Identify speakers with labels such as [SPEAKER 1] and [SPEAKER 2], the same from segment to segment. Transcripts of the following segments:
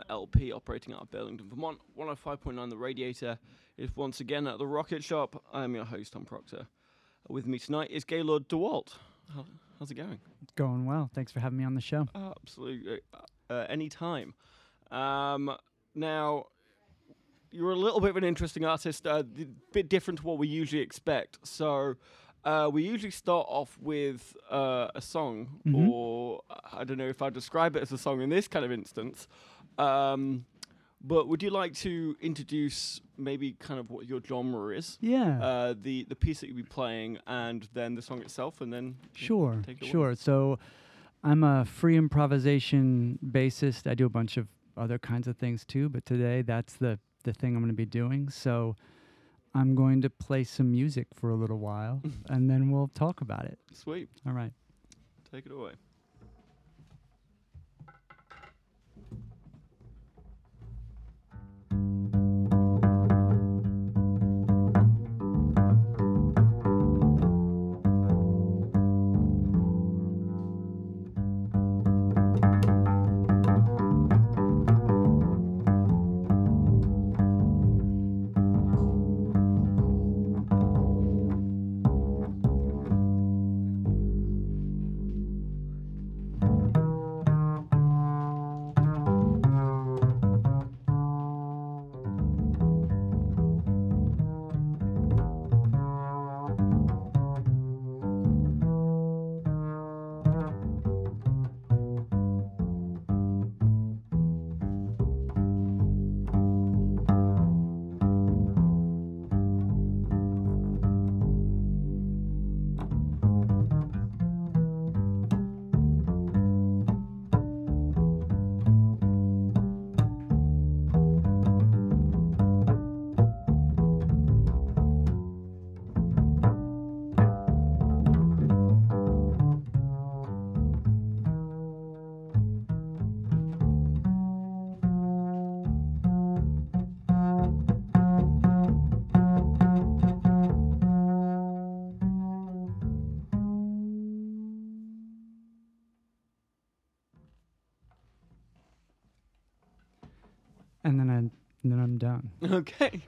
[SPEAKER 1] WOMMLP operating out of Burlington, Vermont. 105.9 The Radiator is once again at the Rocket Shop. I'm your host, Tom Proctor. With me tonight is Gaylord DeWalt. How, how's it going?
[SPEAKER 2] It's Going well. Thanks for having me on the show.
[SPEAKER 1] Absolutely. Uh, uh, anytime. Um, now, you're a little bit of an interesting artist, a bit different to what we usually expect. So, uh, we usually start off with uh, a song,
[SPEAKER 2] Mhm.
[SPEAKER 1] or uh, I don't know if I describe it as a song in this kind of instance. Um, but would you like to introduce maybe kind of what your genre is?
[SPEAKER 2] Yeah.
[SPEAKER 1] Uh, the the piece that you'll be playing, and then the song itself, and then
[SPEAKER 2] sure.
[SPEAKER 1] take it away.
[SPEAKER 2] Sure. So I'm a free improvisation bassist. I do a bunch of other kinds of things too, but today that's the the thing I'm going to be doing. So I'm going to play some music for a little while and then we'll talk about it.
[SPEAKER 1] sweet,
[SPEAKER 2] All right.
[SPEAKER 1] take it away.
[SPEAKER 2] And then I and then I'm done.
[SPEAKER 1] Okay.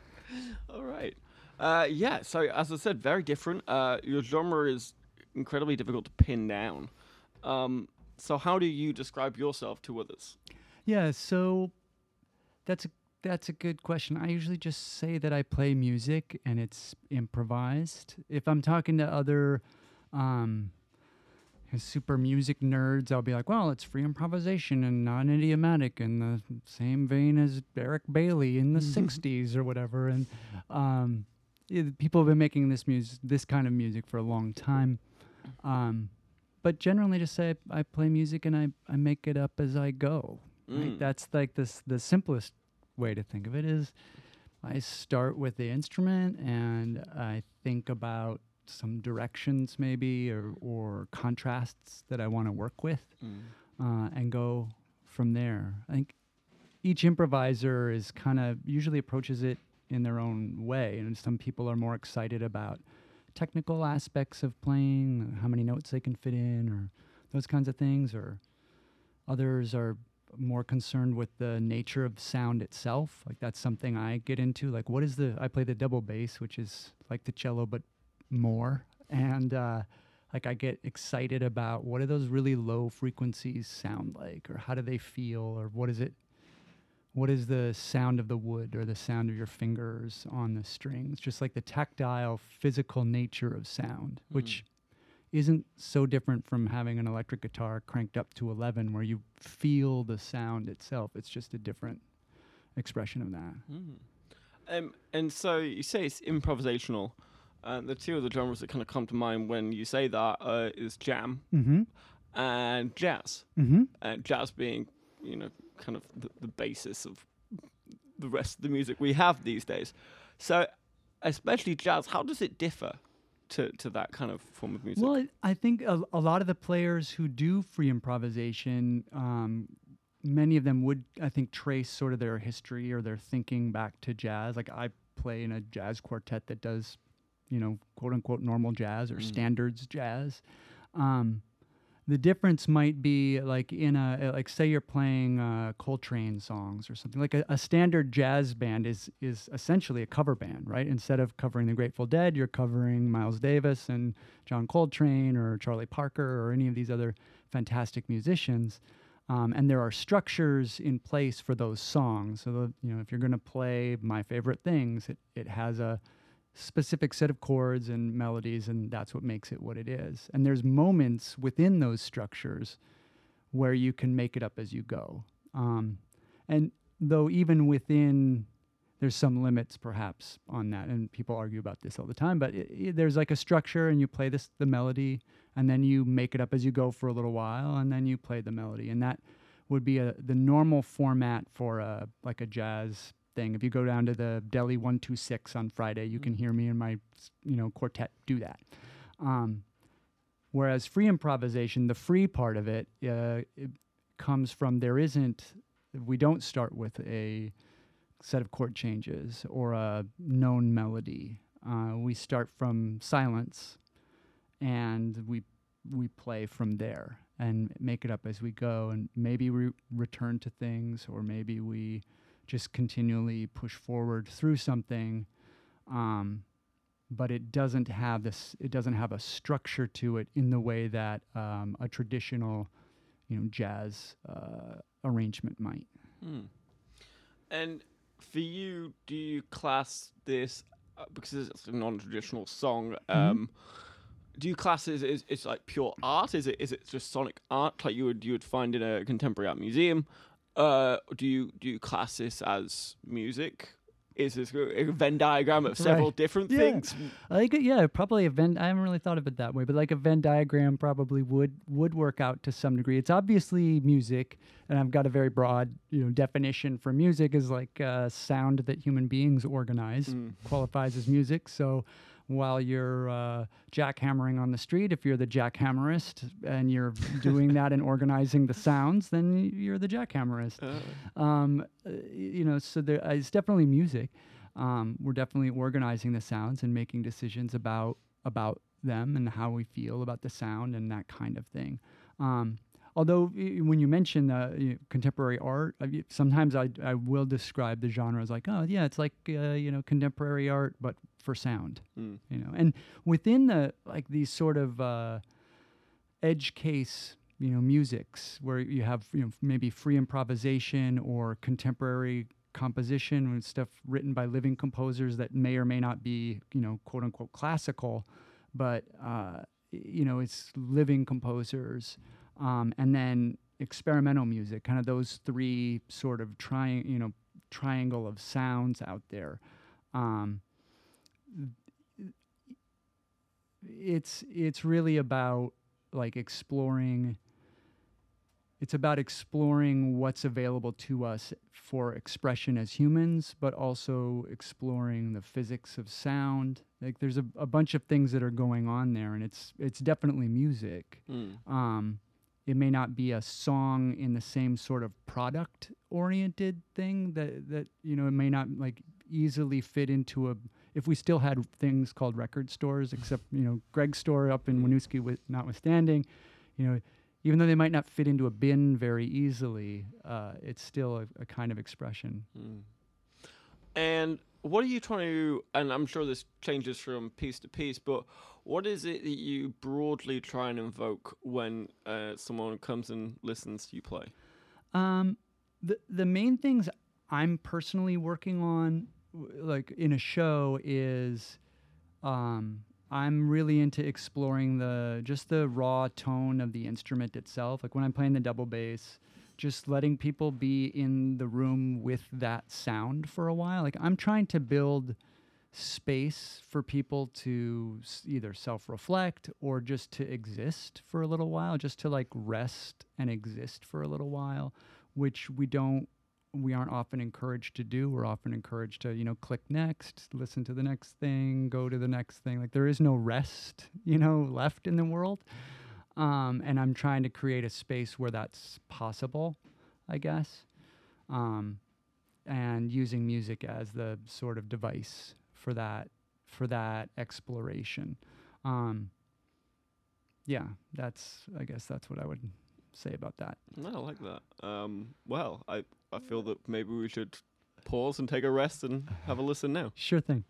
[SPEAKER 1] All right. Uh, yeah. So as I said, very different. Uh, your genre is incredibly difficult to pin down. Um, so how do you describe yourself to others?
[SPEAKER 2] Yeah, so that's a that's a good question. I usually just say that I play music and it's improvised. If I'm talking to other um, super music nerds, I'll be like, "Well, it's free improvisation and non-idiomatic in the same vein as Derek Bailey in the '60s or whatever." And um, people have been making this music, this kind of music, for a long time. Um, but generally, just say I play music and I, I make it up as I go. Right?
[SPEAKER 1] Mm.
[SPEAKER 2] That's like this the simplest way to think of it is I start with the instrument and I think about some directions maybe or or contrasts that I want to work with
[SPEAKER 1] Mm.
[SPEAKER 2] uh, and go from there. I think each improviser is kind of usually approaches it in their own way, and some people are more excited about technical aspects of playing, how many notes they can fit in, or those kinds of things, or others are more concerned with the nature of sound itself. Like that's something I get into. Like what is the I play the double bass, which is like the cello but more. And uh like I get excited about what do those really low frequencies sound like or how do they feel or what is it what is the sound of the wood or the sound of your fingers on the strings just like the tactile physical nature of sound which isn't so different from having an electric guitar cranked up to 11 where you feel the sound itself it's just a different expression of that
[SPEAKER 1] Mm. Um, and so you say it's improvisational. Uh, the two of the genres that kind of come to mind when you say that uh, is jam
[SPEAKER 2] mm-hmm
[SPEAKER 1] and jazz.
[SPEAKER 2] mm-hmm
[SPEAKER 1] Uh, jazz being, you know, kind of the, the basis of the rest of the music we have these days. So, especially jazz, how does it differ to, to that kind of form of music?
[SPEAKER 2] Well, I think a, a lot of the players who do free improvisation, um, many of them would, I think, trace sort of their history or their thinking back to jazz. Like I play in a jazz quartet that does, you know, quote unquote normal jazz or standards jazz. Um, the difference might be like in a like say you're playing uh, Coltrane songs or something like a, a standard jazz band is is essentially a cover band, right? Instead of covering the Grateful Dead, you're covering Miles Davis and John Coltrane or Charlie Parker or any of these other fantastic musicians. Um, and there are structures in place for those songs. So the, you know if you're going to play my favorite things, it it has a specific set of chords and melodies, and that's what makes it what it is. And there's moments within those structures where you can make it up as you go. Um, and though even within, there's some limits perhaps on that, and people argue about this all the time. But i i there's like a structure, and you play this the melody, and then you make it up as you go for a little while, and then you play the melody, and that would be a, the normal format for a like a jazz thing. If you go down to the Deli 126 on Friday, you can hear me and my you know quartet do that. Um, whereas free improvisation, the free part of it, uh, it comes from there isn't. We don't start with a set of chord changes or a known melody. Uh, we start from silence, and we we play from there and make it up as we go, and maybe we return to things, or maybe we just continually push forward through something. Um, but it doesn't have this. It doesn't have a structure to it in the way that um, a traditional, you know, jazz uh, arrangement might.
[SPEAKER 1] Hmm. And for you, do you class this uh, because it's a non-traditional song? Um, do you class it as it's like pure art? Is it is it just sonic art like you would you would find in a contemporary art museum? Uh, do you do you class this as music? Is this a Venn diagram of several
[SPEAKER 2] Right.
[SPEAKER 1] different
[SPEAKER 2] Yeah.
[SPEAKER 1] things?
[SPEAKER 2] I think it, yeah, probably a Venn. I haven't really thought of it that way, but like a Venn diagram probably would would work out to some degree. It's obviously music, and I've got a very broad you know definition for music is like uh, sound that human beings organize
[SPEAKER 1] Mm.
[SPEAKER 2] qualifies as music. So while you're uh, jackhammering on the street, if you're the jackhammerist and you're doing that and organizing the sounds, then you're the jackhammerist
[SPEAKER 1] Uh,
[SPEAKER 2] um, uh, you know, so there, uh, it's definitely music. Um, we're definitely organizing the sounds and making decisions about about them and how we feel about the sound and that kind of thing. Um, although when you mention uh, you know, contemporary art, sometimes I I will describe the genre as like, oh yeah, it's like uh, you know contemporary art but for sound
[SPEAKER 1] mm.
[SPEAKER 2] you know and within the like these sort of uh, edge case you know musics where you have you know maybe free improvisation or contemporary composition and stuff written by living composers that may or may not be you know quote unquote classical but uh, you know it's living composers um, and then experimental music kind of those three sort of trying you know triangle of sounds out there. Um, it's it's really about like exploring it's about exploring what's available to us for expression as humans but also exploring the physics of sound. Like there's a, a bunch of things that are going on there and it's it's definitely music.
[SPEAKER 1] Mm.
[SPEAKER 2] um, it may not be a song in the same sort of product oriented thing that that you know it may not like easily fit into a if we still had things called record stores except you know Greg's store up in Winooski with notwithstanding you know even though they might not fit into a bin very easily uh, it's still a, a kind of expression
[SPEAKER 1] Mm. And what are you trying to? And I'm sure this changes from piece to piece, but what is it that you broadly try and invoke when uh, someone comes and listens to you play?
[SPEAKER 2] Um, the the main things I'm personally working on, like in a show, is um, I'm really into exploring the just the raw tone of the instrument itself. Like when I'm playing the double bass, just letting people be in the room with that sound for a while. Like I'm trying to build space for people to either self-reflect or just to exist for a little while, just to like rest and exist for a little while, which we don't we aren't often encouraged to do. We're often encouraged to, you know, click next, listen to the next thing, go to the next thing. Like there is no rest, you know, left in the world. Um, and I'm trying to create a space where that's possible, I guess. Um, and using music as the sort of device for that for that exploration. Um, yeah, that's I guess that's what I would say about that.
[SPEAKER 1] No, I like that. Um, well, I, I feel that maybe we should pause and take a rest and have a listen now.
[SPEAKER 2] Sure thing.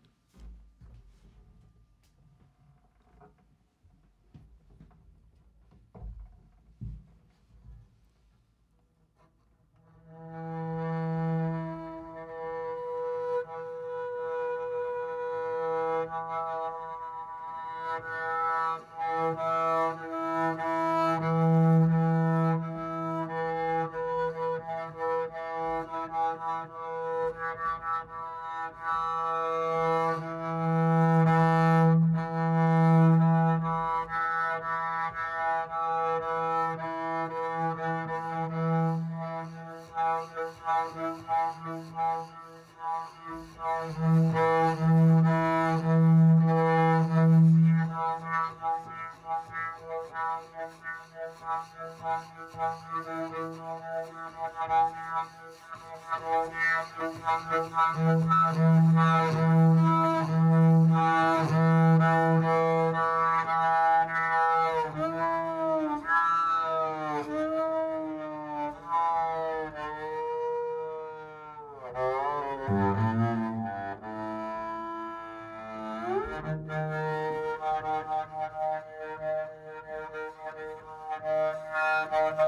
[SPEAKER 2] Thank you.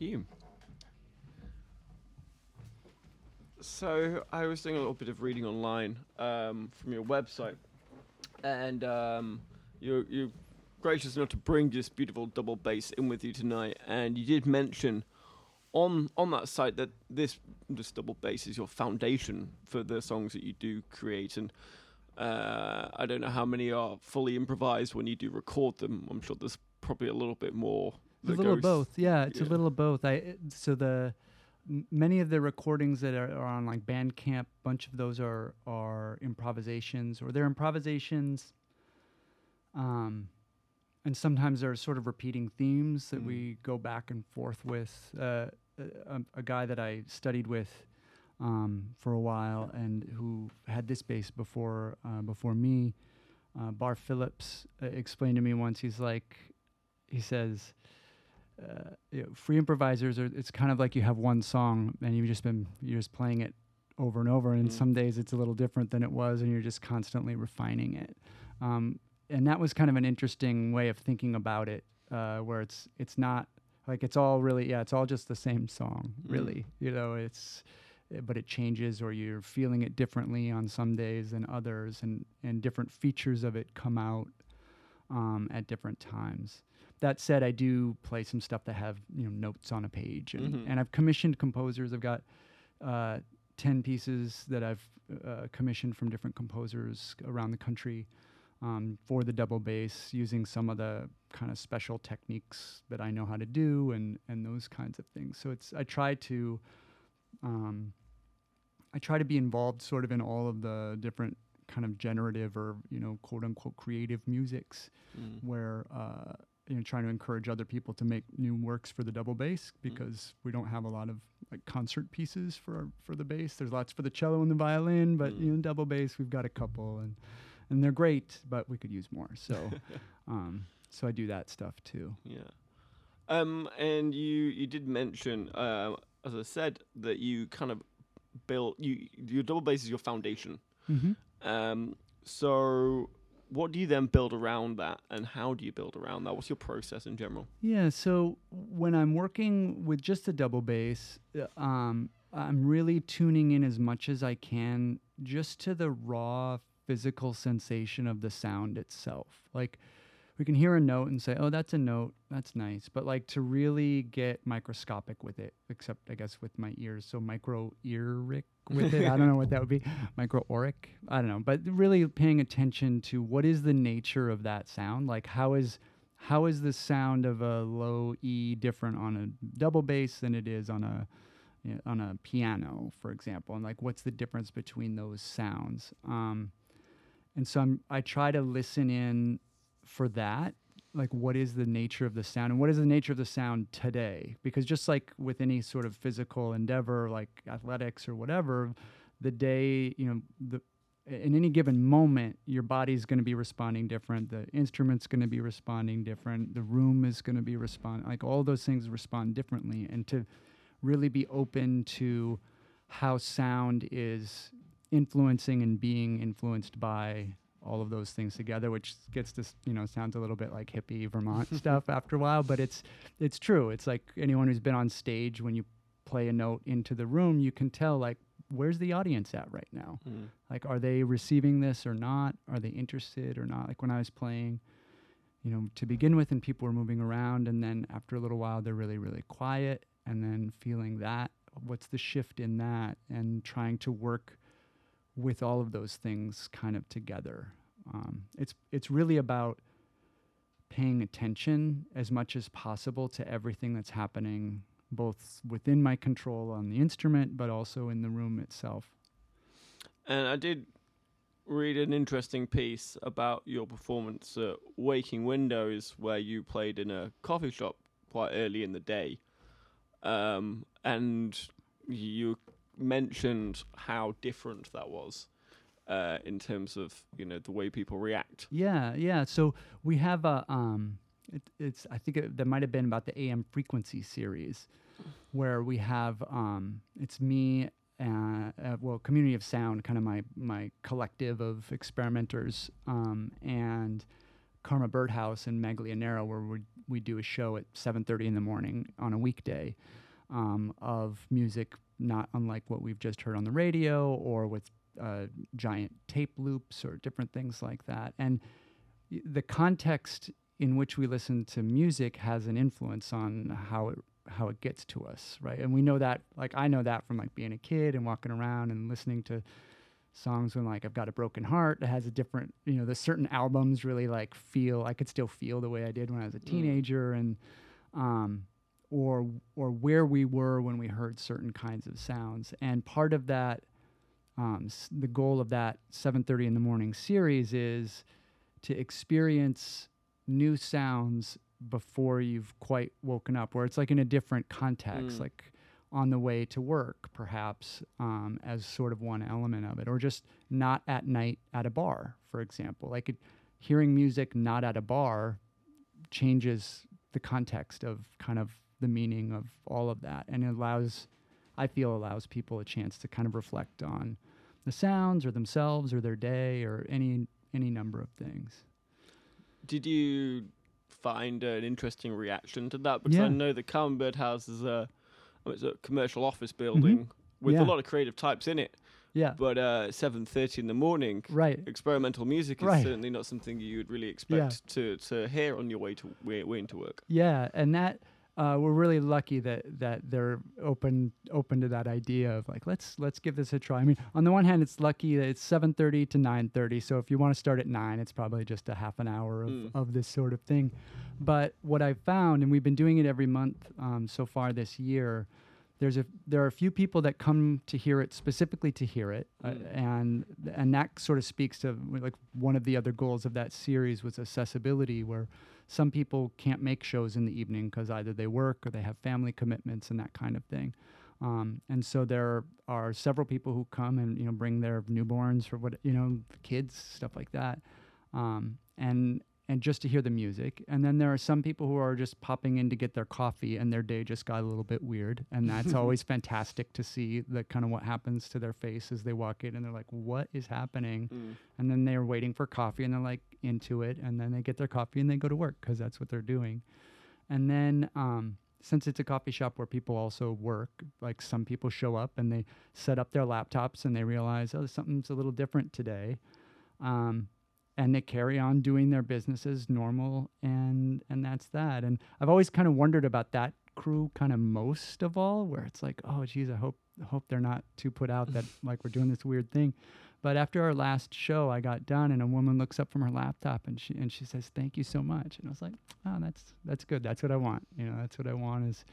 [SPEAKER 1] You. So I was doing a little bit of reading online um, from your website, and um, you're, you're gracious enough to bring this beautiful double bass in with you tonight. And you did mention on on that site that this this double bass is your foundation for the songs that you do create. And uh, I don't know how many are fully improvised when you do record them. I'm sure there's probably a little bit more.
[SPEAKER 2] A little of both. Yeah, it's
[SPEAKER 1] yeah.
[SPEAKER 2] a little of both. I so the many of the recordings that are, are on like Bandcamp, bunch of those are are improvisations, or they're improvisations. Um, and sometimes there are sort of repeating themes that
[SPEAKER 1] Mm.
[SPEAKER 2] we go back and forth with. Uh, a, a- a guy that I studied with um, for a while and who had this bass before uh, before me, uh, Barre Phillips, uh, explained to me once. He's like, he says, uh, you know, free improvisers are. It's kind of like you have one song and you've just been you're just playing it over and over. And
[SPEAKER 1] Mm.
[SPEAKER 2] some days it's a little different than it was, and you're just constantly refining it. Um, and that was kind of an interesting way of thinking about it, uh, where it's it's not like it's all really yeah, it's all just the same song,
[SPEAKER 1] Mm.
[SPEAKER 2] really. You know, it's uh, but it changes or you're feeling it differently on some days than others and and different features of it come out um, at different times that said i do play some stuff that have you know notes on a page and,
[SPEAKER 1] Mhm.
[SPEAKER 2] and i've commissioned composers i've got uh, 10 pieces that i've uh, commissioned from different composers around the country um, for the double bass using some of the kind of special techniques that i know how to do and and those kinds of things so it's i try to um, I try to be involved sort of in all of the different kind of generative or you know quote unquote creative musics
[SPEAKER 1] Mm.
[SPEAKER 2] where uh, you know trying to encourage other people to make new works for the double bass because we don't have a lot of like concert pieces for for the bass. There's lots for the cello and the violin, but
[SPEAKER 1] Mm.
[SPEAKER 2] you know double bass we've got a couple and and they're great, but we could use more. So um, so I do that stuff too.
[SPEAKER 1] Yeah. Um, and you you did mention, uh, as I said, that you kind of built you your double bass is your foundation.
[SPEAKER 2] Mm-hmm.
[SPEAKER 1] Um, so what do you then build around that, and how do you build around that? What's your process in general?
[SPEAKER 2] Yeah, so when I'm working with just a double bass, uh, um, I'm really tuning in as much as I can just to the raw physical sensation of the sound itself. Like we can hear a note and say, "Oh, that's a note. That's nice." But like to really get microscopic with it, except I guess with my ears, so micro earic with it. I don't know what that would be. Micro auric. I don't know, but really paying attention to what is the nature of that sound. Like how is how is the sound of a low E different on a double bass than it is on a you know, on a piano, for example, and like what's the difference between those sounds? Um, and so I'm, I try to listen in for that, like what is the nature of the sound and what is the nature of the sound today? Because just like with any sort of physical endeavor, like athletics or whatever, the day you know the in any given moment, your body's going to be responding different. The instrument's going to be responding different. The room is going to be respond like all those things respond differently. And to really be open to how sound is influencing and being influenced by all of those things together, which gets this, you know, sounds a little bit like hippie Vermont stuff after a while, but it's it's true. It's like anyone who's been on stage when you play a note into the room, you can tell like where's the audience at right now?
[SPEAKER 1] Mm.
[SPEAKER 2] Like, are they receiving this or not? Are they interested or not? Like when I was playing, you know, to begin with, and people were moving around, and then after a little while, they're really, really quiet, and then feeling that. What's the shift in that? And trying to work with all of those things kind of together. Um, it's it's really about paying attention as much as possible to everything that's happening, both within my control on the instrument, but also in the room itself.
[SPEAKER 1] And I did read an interesting piece about your performance at Waking Windows, where you played in a coffee shop quite early in the day. Um, and you mentioned how different that was uh, in terms of you know the way people react.
[SPEAKER 2] Yeah, yeah. So we have a um, it, it's I think it, that might have been about the AM frequency series, where we have um, it's me. Uh, uh, well, community of sound, kind of my my collective of experimenters, um, and Karma Bird House and Maglianero, where we we do a show at 7:30 in the morning on a weekday um, of music not unlike what we've just heard on the radio or with uh, giant tape loops or different things like that. And the context in which we listen to music has an influence on how it how it gets to us, right? And we know that, like I know that from like being a kid and walking around and listening to songs when like I've got a broken heart that has a different, you know, the certain albums really like feel I could still feel the way I did when I was a teenager and um or or where we were when we heard certain kinds of sounds. And part of that, um, s- the goal of that 7:30 in the morning series is to experience new sounds before you've quite woken up, where it's like in a different context,
[SPEAKER 1] Mm.
[SPEAKER 2] like on the way to work, perhaps, um, as sort of one element of it, or just not at night at a bar, for example. Like it, hearing music not at a bar changes the context of kind of the meaning of all of that, and it allows, I feel, allows people a chance to kind of reflect on the sounds or themselves or their day or any any number of things.
[SPEAKER 1] Did you find an interesting reaction to that? Because I know the Karma Bird House is a, it's a commercial office building with
[SPEAKER 2] Mm-hmm. Yeah.
[SPEAKER 1] a lot of creative types in it.
[SPEAKER 2] Yeah.
[SPEAKER 1] But uh, seven thirty in the morning,
[SPEAKER 2] Right.
[SPEAKER 1] experimental music is
[SPEAKER 2] Right.
[SPEAKER 1] certainly not something you would really expect to, to hear on your way to way, way into work.
[SPEAKER 2] Yeah, and that uh, we're really lucky that that they're open open to that idea of like let's let's give this a try. I mean, on the one hand, it's lucky that it's seven thirty to nine thirty. So if you want to start at nine, it's probably just a half an hour of,
[SPEAKER 1] Mm.
[SPEAKER 2] of this sort of thing. But what I've found, and we've been doing it every month um, so far this year. There's a there are a few people that come to hear it specifically to hear it, uh,
[SPEAKER 1] Mm.
[SPEAKER 2] and and that sort of speaks to like one of the other goals of that series was accessibility, where some people can't make shows in the evening because either they work or they have family commitments and that kind of thing. Um, and so there are several people who come and you know bring their newborns or what you know kids stuff like that, um, and and just to hear the music. And then there are some people who are just popping in to get their coffee and their day just got a little bit weird, and that's always fantastic to see the kind of what happens to their face as they walk in and they're like, "What is happening?"
[SPEAKER 1] Mm.
[SPEAKER 2] and then they're waiting for coffee and they're like into it and then they get their coffee and they go to work because that's what they're doing and then um, since it's a coffee shop where people also work like some people show up and they set up their laptops and they realize oh something's a little different today um, and they carry on doing their business as normal and and that's that and i've always kind of wondered about that crew kind of most of all where it's like oh geez i hope hope they're not too put out that like we're doing this weird thing but after our last show, I got done, and a woman looks up from her laptop and she and she says, "Thank you so much." And I was like, "Oh, that's that's good. That's what I want. You know, that's what I want is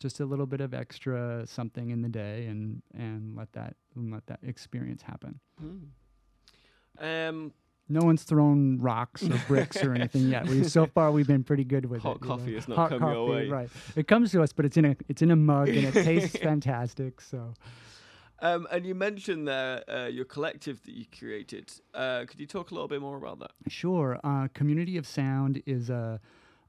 [SPEAKER 2] just a little bit of extra something in the day, and and let that and let that experience happen."
[SPEAKER 1] Mm. Um,
[SPEAKER 2] No one's thrown rocks or bricks or anything yet. We so far we've been pretty good with
[SPEAKER 1] Hot
[SPEAKER 2] it. you know.
[SPEAKER 1] coffee has not
[SPEAKER 2] Hot
[SPEAKER 1] your
[SPEAKER 2] coffee,
[SPEAKER 1] way.
[SPEAKER 2] right? It comes to us, but it's in a it's in a mug and it tastes fantastic. So.
[SPEAKER 1] um, and you mentioned there uh, your collective that you created. Uh, could you talk a little bit more about that?
[SPEAKER 2] Sure. Uh, Community of Sound is a,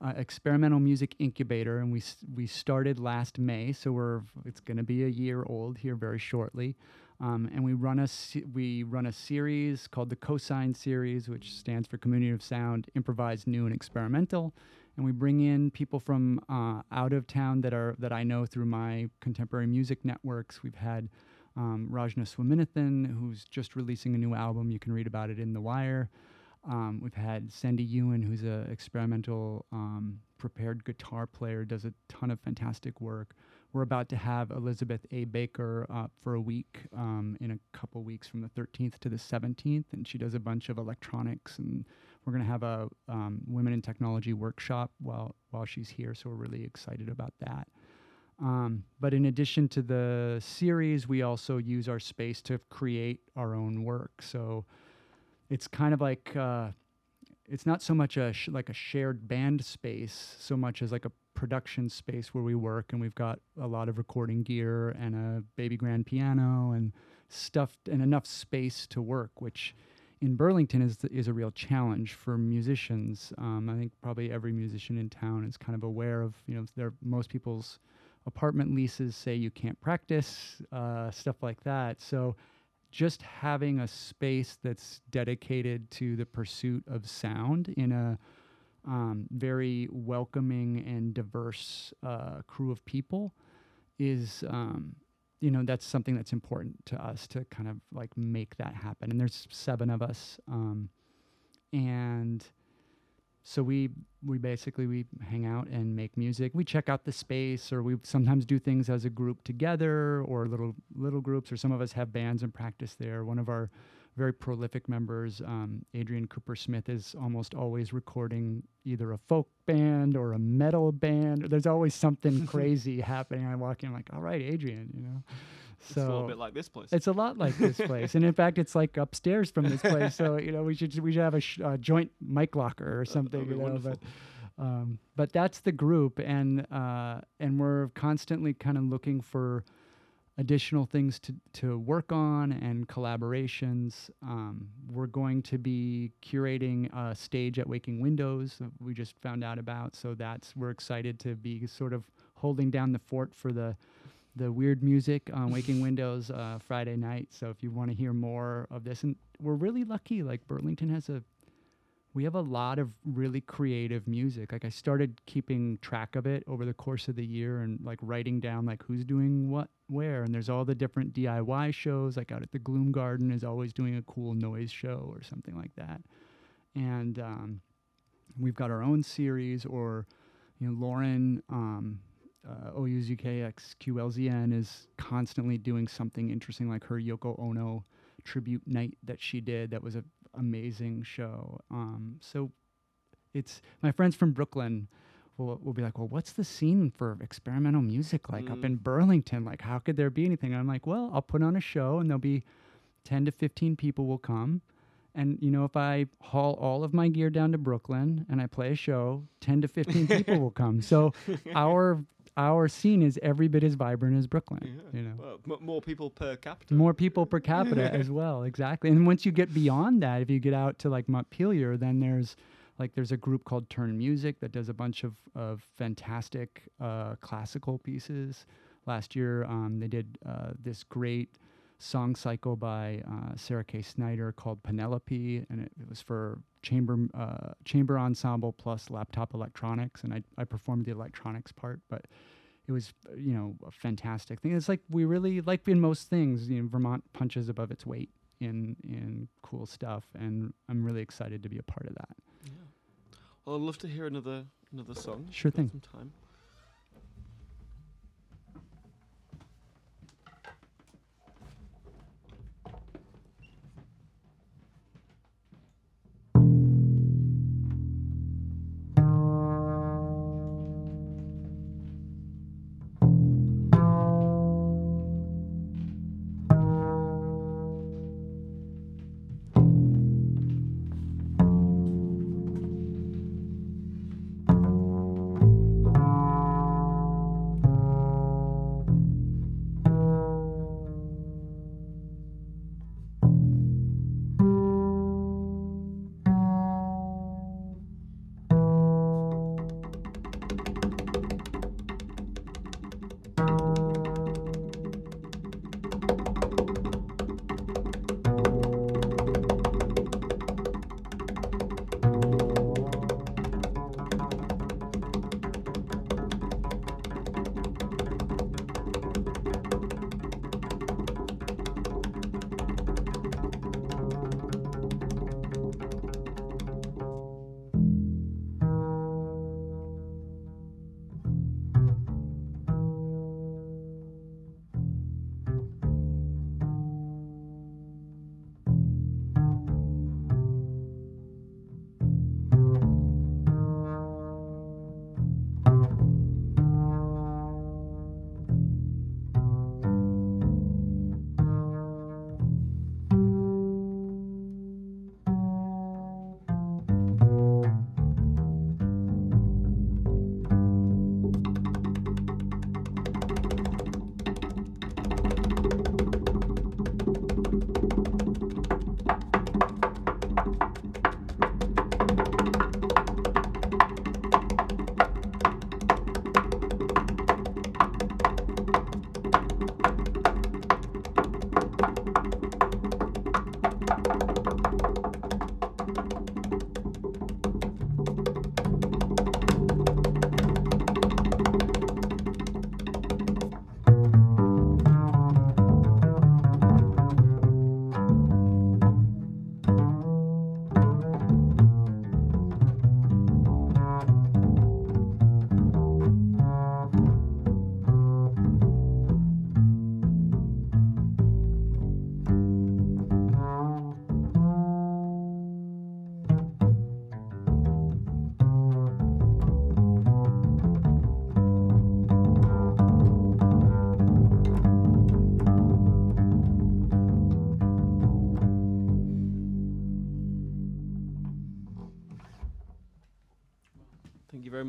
[SPEAKER 2] a experimental music incubator, and we we started last May, so we're it's going to be a year old here very shortly. Um, and we run a we run a series called the Cosine Series, which stands for Community of Sound, improvised, new, and experimental. And we bring in people from uh, out of town that are that I know through my contemporary music networks. We've had um, Rajna Swaminathan, who's just releasing a new album. You can read about it in The Wire. Um, we've had Sandy Ewen, who's an experimental um, prepared guitar player, does a ton of fantastic work. We're about to have Elizabeth A. Baker uh, for a week um, in a couple weeks from the 13th to the 17th, and she does a bunch of electronics. And we're going to have a um, women in technology workshop while while she's here, so we're really excited about that. Um, but in addition to the series, we also use our space to create our own work. So it's kind of like uh, it's not so much a sh- like a shared band space, so much as like a production space where we work, and we've got a lot of recording gear and a baby grand piano and stuff and enough space to work, which in Burlington is is a real challenge for musicians. Um, I think probably every musician in town is kind of aware of you know there most people's apartment leases say you can't practice uh, stuff like that. So just having a space that's dedicated to the pursuit of sound in a um, very welcoming and diverse uh, crew of people is um, you know that's something that's important to us to kind of like make that happen. And there's seven of us um, and so we we basically we hang out and make music we check out the space or we sometimes do things as a group together or little little groups or some of us have bands and practice there one of our very prolific members. Um, Adrian Cooper Smith is almost always recording either a folk band or a metal band. There's always something crazy happening. I walk in I'm like, all right, Adrian, you know.
[SPEAKER 1] It's a little bit like this place.
[SPEAKER 2] It's a lot like this place, and in fact, it's like upstairs from this place. So you know, we should we should have a sh- uh, joint mic locker or something.
[SPEAKER 1] that'd be
[SPEAKER 2] You know,
[SPEAKER 1] wonderful.
[SPEAKER 2] but um, but that's the group, and uh, and we're constantly kind of looking for additional things to to work on and collaborations. Um, we're going to be curating a stage at Waking Windows that we just found out about, so that's we're excited to be sort of holding down the fort for the the weird music on Waking Windows uh, Friday night. So if you want to hear more of this, and we're really lucky, like Burlington has a, we have a lot of really creative music. Like I started keeping track of it over the course of the year and like writing down like who's doing what where. And there's all the different DIY shows. Like out at the Gloom Garden is always doing a cool noise show or something like that. And um, we've got our own series or, you know, Lauren. Um, uh, OUZKXQLZN is constantly doing something interesting, like her Yoko Ono tribute night that she did. That was an amazing show. Um, so it's my friends from Brooklyn will, will be like, well, what's the scene for experimental music like up
[SPEAKER 1] Mm.
[SPEAKER 2] in Burlington? Like, how could there be anything? And I'm like, well, I'll put on a show and there'll be 10 to 15 people will come. And, you know, if I haul all of my gear down to Brooklyn and I play a show, 10 to 15 people will come. So our our scene is every bit as vibrant as Brooklyn,
[SPEAKER 1] Yeah.
[SPEAKER 2] you know
[SPEAKER 1] Well, m- more people per capita.
[SPEAKER 2] more people per capita as well exactly and once you get beyond that if you get out to like montpelier then there's like there's a group called turn music that does a bunch of, of fantastic uh, classical pieces last year um, they did uh, this great song cycle by uh, sarah k snider called penelope and it, it was for chamber uh, chamber ensemble plus laptop electronics and I, I performed the electronics part but it was you know a fantastic thing. It's like we really like in most things, you know, Vermont punches above its weight in in cool stuff, and I'm really excited to be a part of that.
[SPEAKER 1] Yeah. Well, I'd love to hear another another song.
[SPEAKER 2] Sure thing.
[SPEAKER 1] Some time.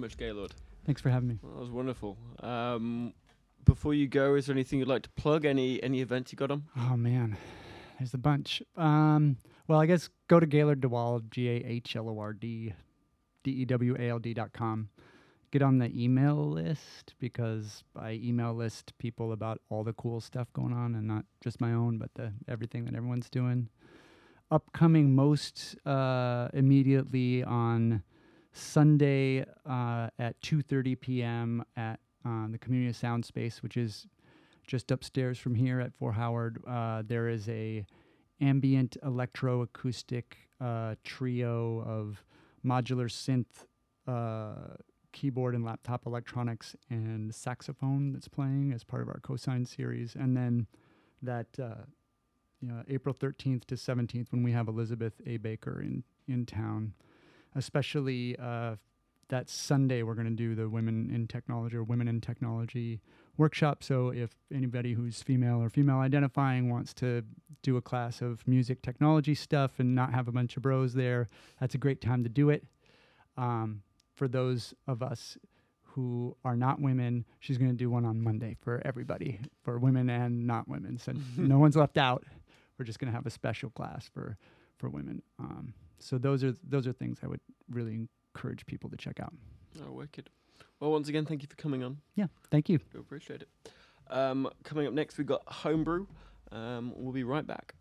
[SPEAKER 1] Much, Gahlord.
[SPEAKER 2] Thanks for having me.
[SPEAKER 1] Well, that was wonderful. Um, before you go, is there anything you'd like to plug? Any any events you got on?
[SPEAKER 2] Oh man, there's a bunch. Um, well, I guess go to Gahlord DeWald, G A H L O R D, D E W A L D dot com. Get on the email list because I email list people about all the cool stuff going on and not just my own, but the everything that everyone's doing. Upcoming most uh, immediately on Sunday uh, at 2:30 p.m. at uh, the Community Sound Space, which is just upstairs from here at Fort Howard. Uh, there is a ambient electroacoustic uh, trio of modular synth, uh, keyboard and laptop electronics, and saxophone that's playing as part of our cosine series. And then that uh, you know, April 13th to 17th when we have Elizabeth A. Baker in in town, especially uh, that Sunday we're going to do the Women in Technology or Women in Technology workshop. So if anybody who's female or female identifying wants to do a class of music technology stuff and not have a bunch of bros there, that's a great time to do it. Um, for those of us who are not women, she's going to do one on Monday for everybody, for women and not women. So no one's left out. We're just going to have a special class for for women. Um, so those are those are things I would really encourage people to check out.
[SPEAKER 1] Oh, wicked. Well, once again, thank you for coming on.
[SPEAKER 2] Yeah, thank you.
[SPEAKER 1] Do appreciate it. Um, coming up next, we've got Homebrew. Um, we'll be right back.